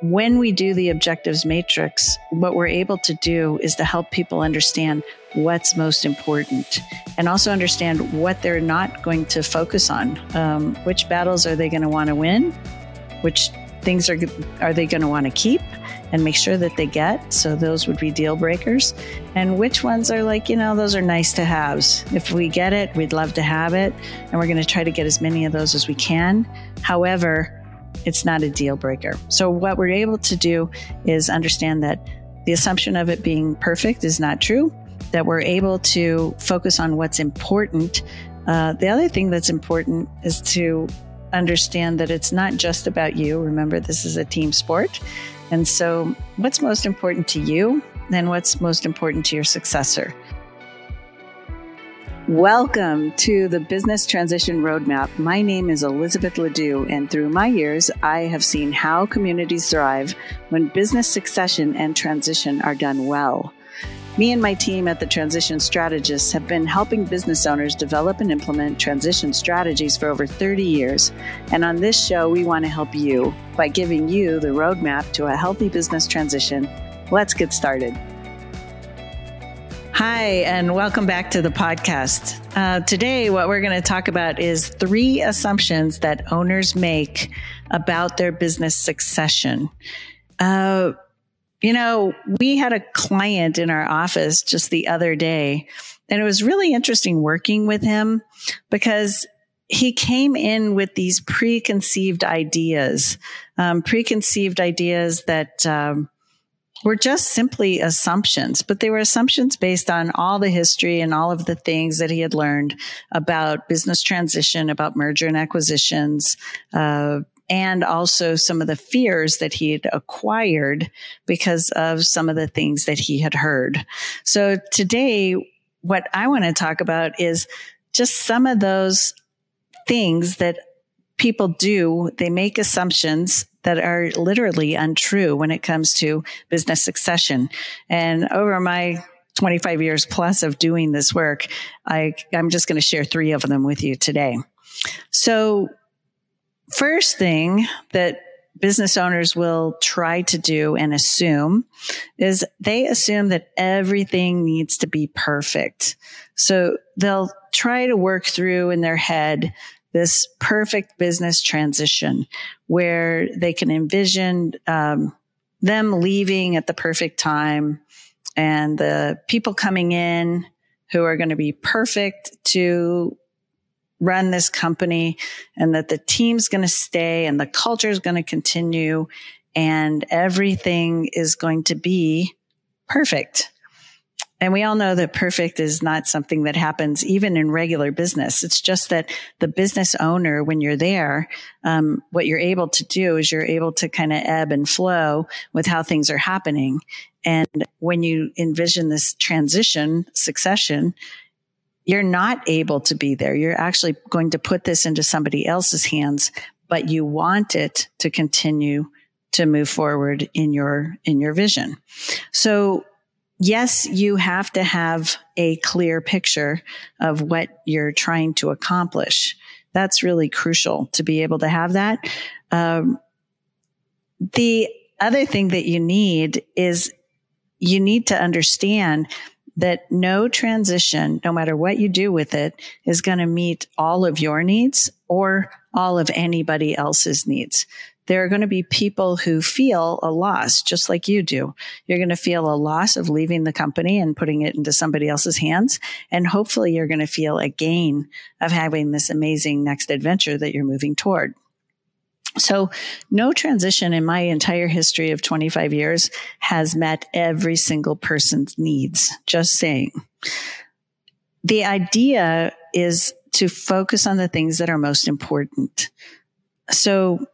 when we do the objectives matrix, what we're able to do is to help people understand what's most important and also understand what they're not going to focus on. Um, which battles are they going to want to win? Which things are, are they going to want to keep and make sure that they get? So those would be deal breakers. And which ones are like, you know, those are nice to haves. If we get it, we'd love to have it. And we're going to try to get as many of those as we can. However, it's not a deal breaker. So, what we're able to do is understand that the assumption of it being perfect is not true, that we're able to focus on what's important. Uh, the other thing that's important is to understand that it's not just about you. Remember, this is a team sport. And so, what's most important to you, then what's most important to your successor? Welcome to the Business Transition Roadmap. My name is Elizabeth Ledoux, and through my years, I have seen how communities thrive when business succession and transition are done well. Me and my team at the Transition Strategists have been helping business owners develop and implement transition strategies for over 30 years. And on this show, we want to help you by giving you the roadmap to a healthy business transition. Let's get started. Hi, and welcome back to the podcast. Uh, today, what we're going to talk about is three assumptions that owners make about their business succession. Uh, you know, we had a client in our office just the other day, and it was really interesting working with him because he came in with these preconceived ideas, um, preconceived ideas that, um, were just simply assumptions, but they were assumptions based on all the history and all of the things that he had learned about business transition, about merger and acquisitions, uh, and also some of the fears that he had acquired because of some of the things that he had heard. So today, what I want to talk about is just some of those things that people do. They make assumptions that are literally untrue when it comes to business succession. And over my 25 years plus of doing this work, I, I'm just going to share three of them with you today. So, first thing that business owners will try to do and assume is they assume that everything needs to be perfect. So they'll try to work through in their head this perfect business transition where they can envision um, them leaving at the perfect time and the people coming in who are going to be perfect to run this company and that the team's going to stay and the culture is going to continue and everything is going to be perfect. And we all know that perfect is not something that happens even in regular business. It's just that the business owner, when you're there, um, what you're able to do is you're able to kind of ebb and flow with how things are happening. And when you envision this transition, succession, you're not able to be there. You're actually going to put this into somebody else's hands, but you want it to continue to move forward in your, in your vision. So yes, you have to have a clear picture of what you're trying to accomplish. That's really crucial to be able to have that. Um, the other thing that you need is you need to understand that no transition, no matter what you do with it, is going to meet all of your needs or all of anybody else's needs there are going to be people who feel a loss, just like you do. You're going to feel a loss of leaving the company and putting it into somebody else's hands. And hopefully you're going to feel a gain of having this amazing next adventure that you're moving toward. So no transition in my entire history of 25 years has met every single person's needs. Just saying. The idea is to focus on the things that are most important. So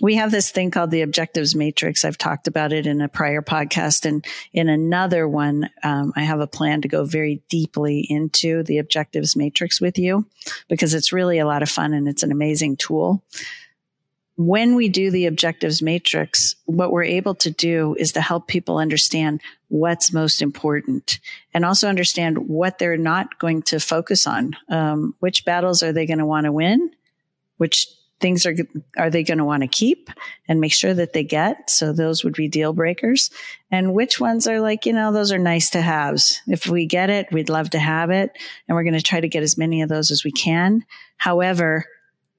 we have this thing called the objectives matrix. I've talked about it in a prior podcast and in another one, um, I have a plan to go very deeply into the objectives matrix with you because it's really a lot of fun and it's an amazing tool. When we do the objectives matrix, what we're able to do is to help people understand what's most important and also understand what they're not going to focus on. Um, which battles are they going to want to win? Which things are are they going to want to keep and make sure that they get so those would be deal breakers. And which ones are like you know those are nice to haves. If we get it we'd love to have it and we're going to try to get as many of those as we can. However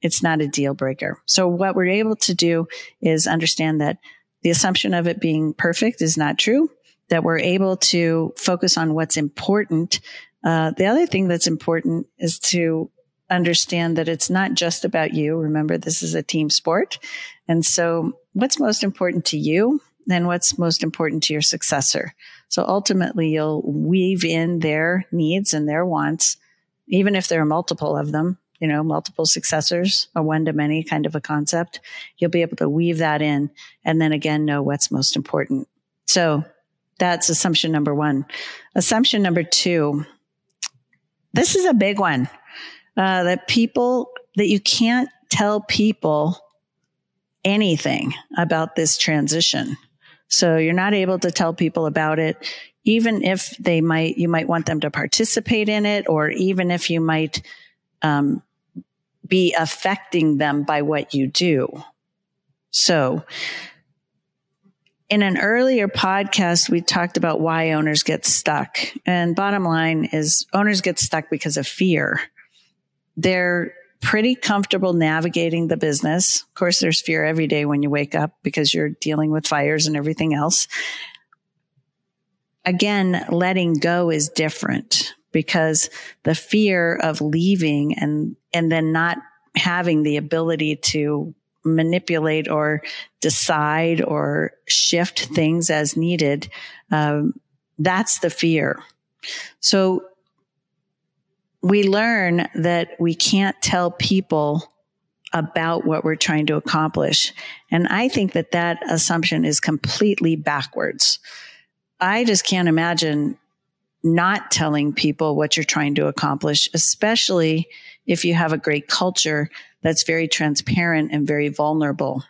it's not a deal breaker. So what we're able to do is understand that the assumption of it being perfect is not true that we're able to focus on what's important. Uh, the other thing that's important is to understand that it's not just about you. Remember, this is a team sport. And so what's most important to you and what's most important to your successor? So ultimately you'll weave in their needs and their wants, even if there are multiple of them, you know, multiple successors, a one to many kind of a concept. You'll be able to weave that in and then again know what's most important. So that's assumption number one. Assumption number two. This is a big one uh, that people that you can't tell people anything about this transition. So you're not able to tell people about it, even if they might, you might want them to participate in it, or even if you might um, be affecting them by what you do. So, in an earlier podcast, we talked about why owners get stuck. And bottom line is owners get stuck because of fear. They're pretty comfortable navigating the business. Of course, there's fear every day when you wake up because you're dealing with fires and everything else. Again, letting go is different because the fear of leaving and, and then not having the ability to manipulate or decide or shift things as needed, um, that's the fear. So we learn that we can't tell people about what we're trying to accomplish. And I think that that assumption is completely backwards. I just can't imagine not telling people what you're trying to accomplish, especially if you have a great culture that's very transparent and very vulnerable.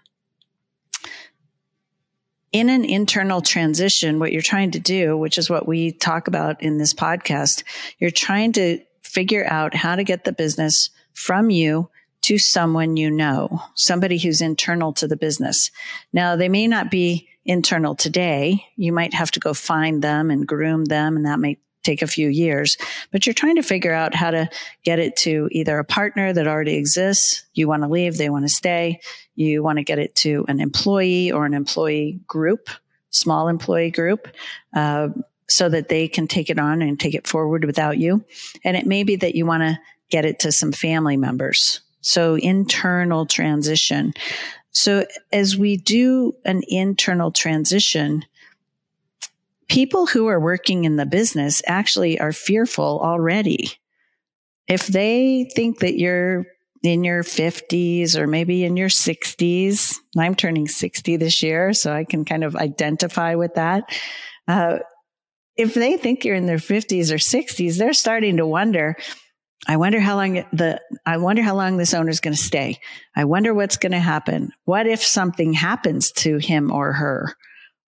In an internal transition, what you're trying to do, which is what we talk about in this podcast, you're trying to figure out how to get the business from you to someone you know, somebody who's internal to the business. Now, they may not be internal today. You might have to go find them and groom them, and that may take a few years, but you're trying to figure out how to get it to either a partner that already exists. You want to leave, they want to stay. You want to get it to an employee or an employee group, small employee group. Uh, so that they can take it on and take it forward without you. And it may be that you want to get it to some family members. So internal transition. So as we do an internal transition, people who are working in the business actually are fearful already. If they think that you're in your 50s or maybe in your 60s, I'm turning 60 this year, so I can kind of identify with that. Uh, if they think you're in their 50s or 60s, they're starting to wonder, I wonder how long the, I wonder how long this owner's going to stay. I wonder what's going to happen. What if something happens to him or her?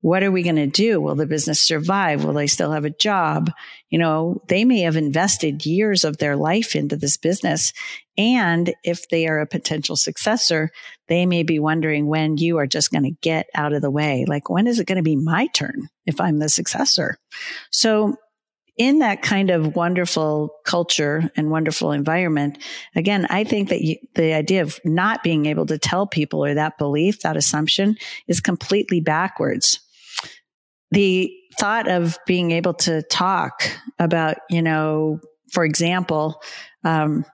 What are we going to do? Will the business survive? Will they still have a job? You know, they may have invested years of their life into this business. And if they are a potential successor, they may be wondering when you are just going to get out of the way. Like, when is it going to be my turn if I'm the successor? So in that kind of wonderful culture and wonderful environment, again, I think that you, the idea of not being able to tell people or that belief, that assumption is completely backwards the thought of being able to talk about, you know, for example, um,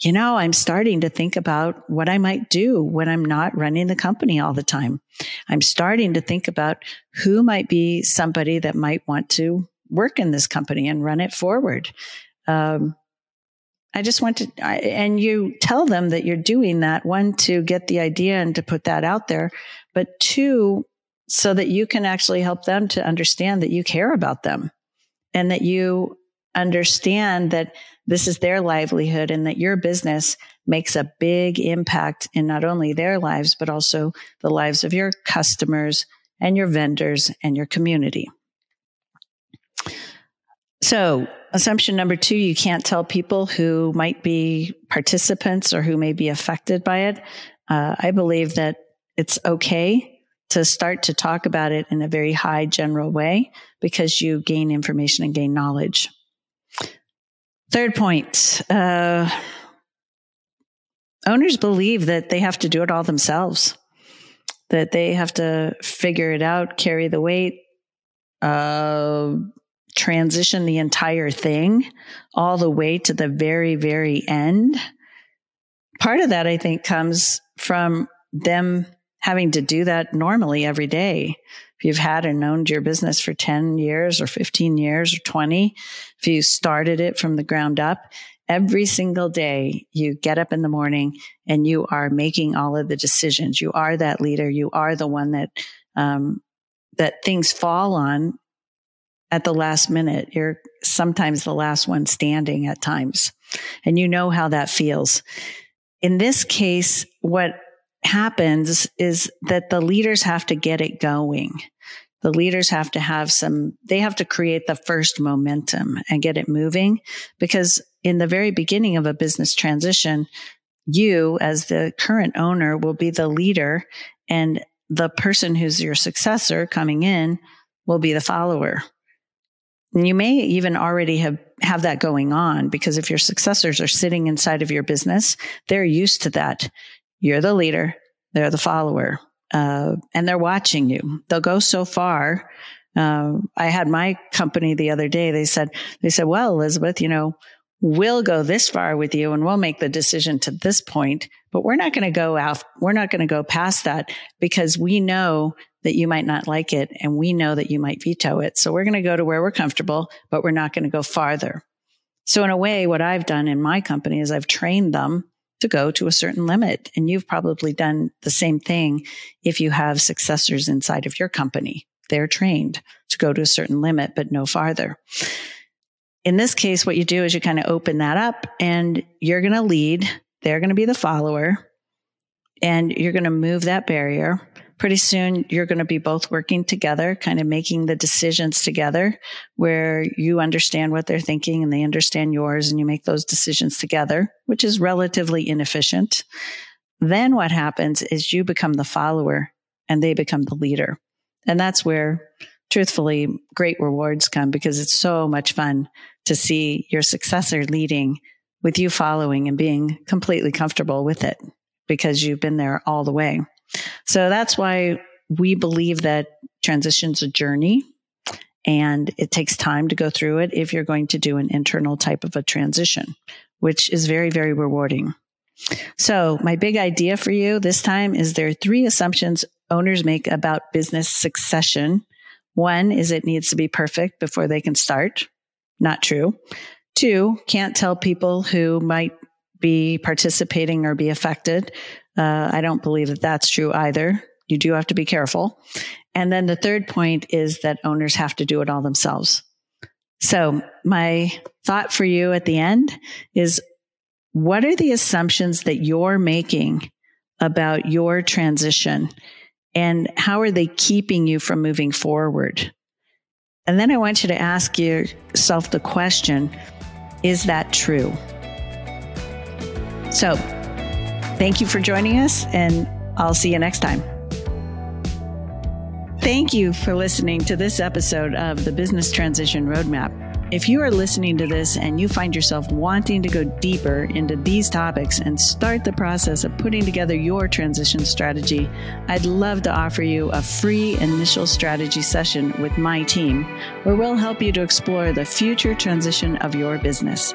you know, I'm starting to think about what I might do when I'm not running the company all the time. I'm starting to think about who might be somebody that might want to work in this company and run it forward. Um, I just want to, I, and you tell them that you're doing that one to get the idea and to put that out there, but two, so that you can actually help them to understand that you care about them and that you understand that this is their livelihood and that your business makes a big impact in not only their lives, but also the lives of your customers and your vendors and your community. So, assumption number two you can't tell people who might be participants or who may be affected by it Uh, I believe that it's okay to start to talk about it in a very high general way because you gain information and gain knowledge. Third point uh, owners believe that they have to do it all themselves, that they have to figure it out, carry the weight, uh, transition the entire thing all the way to the very, very end. Part of that, I think, comes from them having to do that normally every day. If you've had and owned your business for 10 years or 15 years or 20, if you started it from the ground up, every single day you get up in the morning and you are making all of the decisions. You are that leader. You are the one that, um, that things fall on at the last minute. You're sometimes the last one standing at times and you know how that feels. In this case, what happens is that the leaders have to get it going. The leaders have to have some, they have to create the first momentum and get it moving because in the very beginning of a business transition, you as the current owner will be the leader and the person who's your successor coming in will be the follower. And you may even already have, have that going on because if your successors are sitting inside of your business, they're used to that. You're the leader, they're the follower, uh, and they're watching you. They'll go so far. Uh, I had my company the other day. They said, they said, well, Elizabeth, you know, we'll go this far with you and we'll make the decision to this point, but we're not going to go out. We're not going to go past that because we know that you might not like it and we know that you might veto it. So we're going to go to where we're comfortable, but we're not going to go farther. So in a way, what I've done in my company is I've trained them to go to a certain limit. And you've probably done the same thing if you have successors inside of your company. They're trained to go to a certain limit, but no farther. In this case, what you do is you kind of open that up and you're going to lead. They're going to be the follower and you're going to move that barrier pretty soon you're going to be both working together, kind of making the decisions together where you understand what they're thinking and they understand yours and you make those decisions together, which is relatively inefficient. Then what happens is you become the follower and they become the leader. And that's where truthfully great rewards come because it's so much fun to see your successor leading with you following and being completely comfortable with it because you've been there all the way. So that's why we believe that transition's a journey and it takes time to go through it if you're going to do an internal type of a transition, which is very, very rewarding. So my big idea for you this time is there are three assumptions owners make about business succession. One is it needs to be perfect before they can start. Not true. Two, can't tell people who might be participating or be affected uh, I don't believe that that's true either. You do have to be careful. And then the third point is that owners have to do it all themselves. So my thought for you at the end is what are the assumptions that you're making about your transition and how are they keeping you from moving forward? And then I want you to ask yourself the question, is that true? So Thank you for joining us, and I'll see you next time. Thank you for listening to this episode of the Business Transition Roadmap. If you are listening to this and you find yourself wanting to go deeper into these topics and start the process of putting together your transition strategy, I'd love to offer you a free initial strategy session with my team where we'll help you to explore the future transition of your business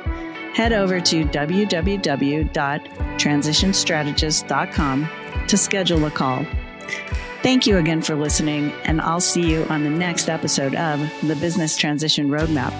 head over to www.transitionstrategist.com to schedule a call. Thank you again for listening, and I'll see you on the next episode of the Business Transition Roadmap.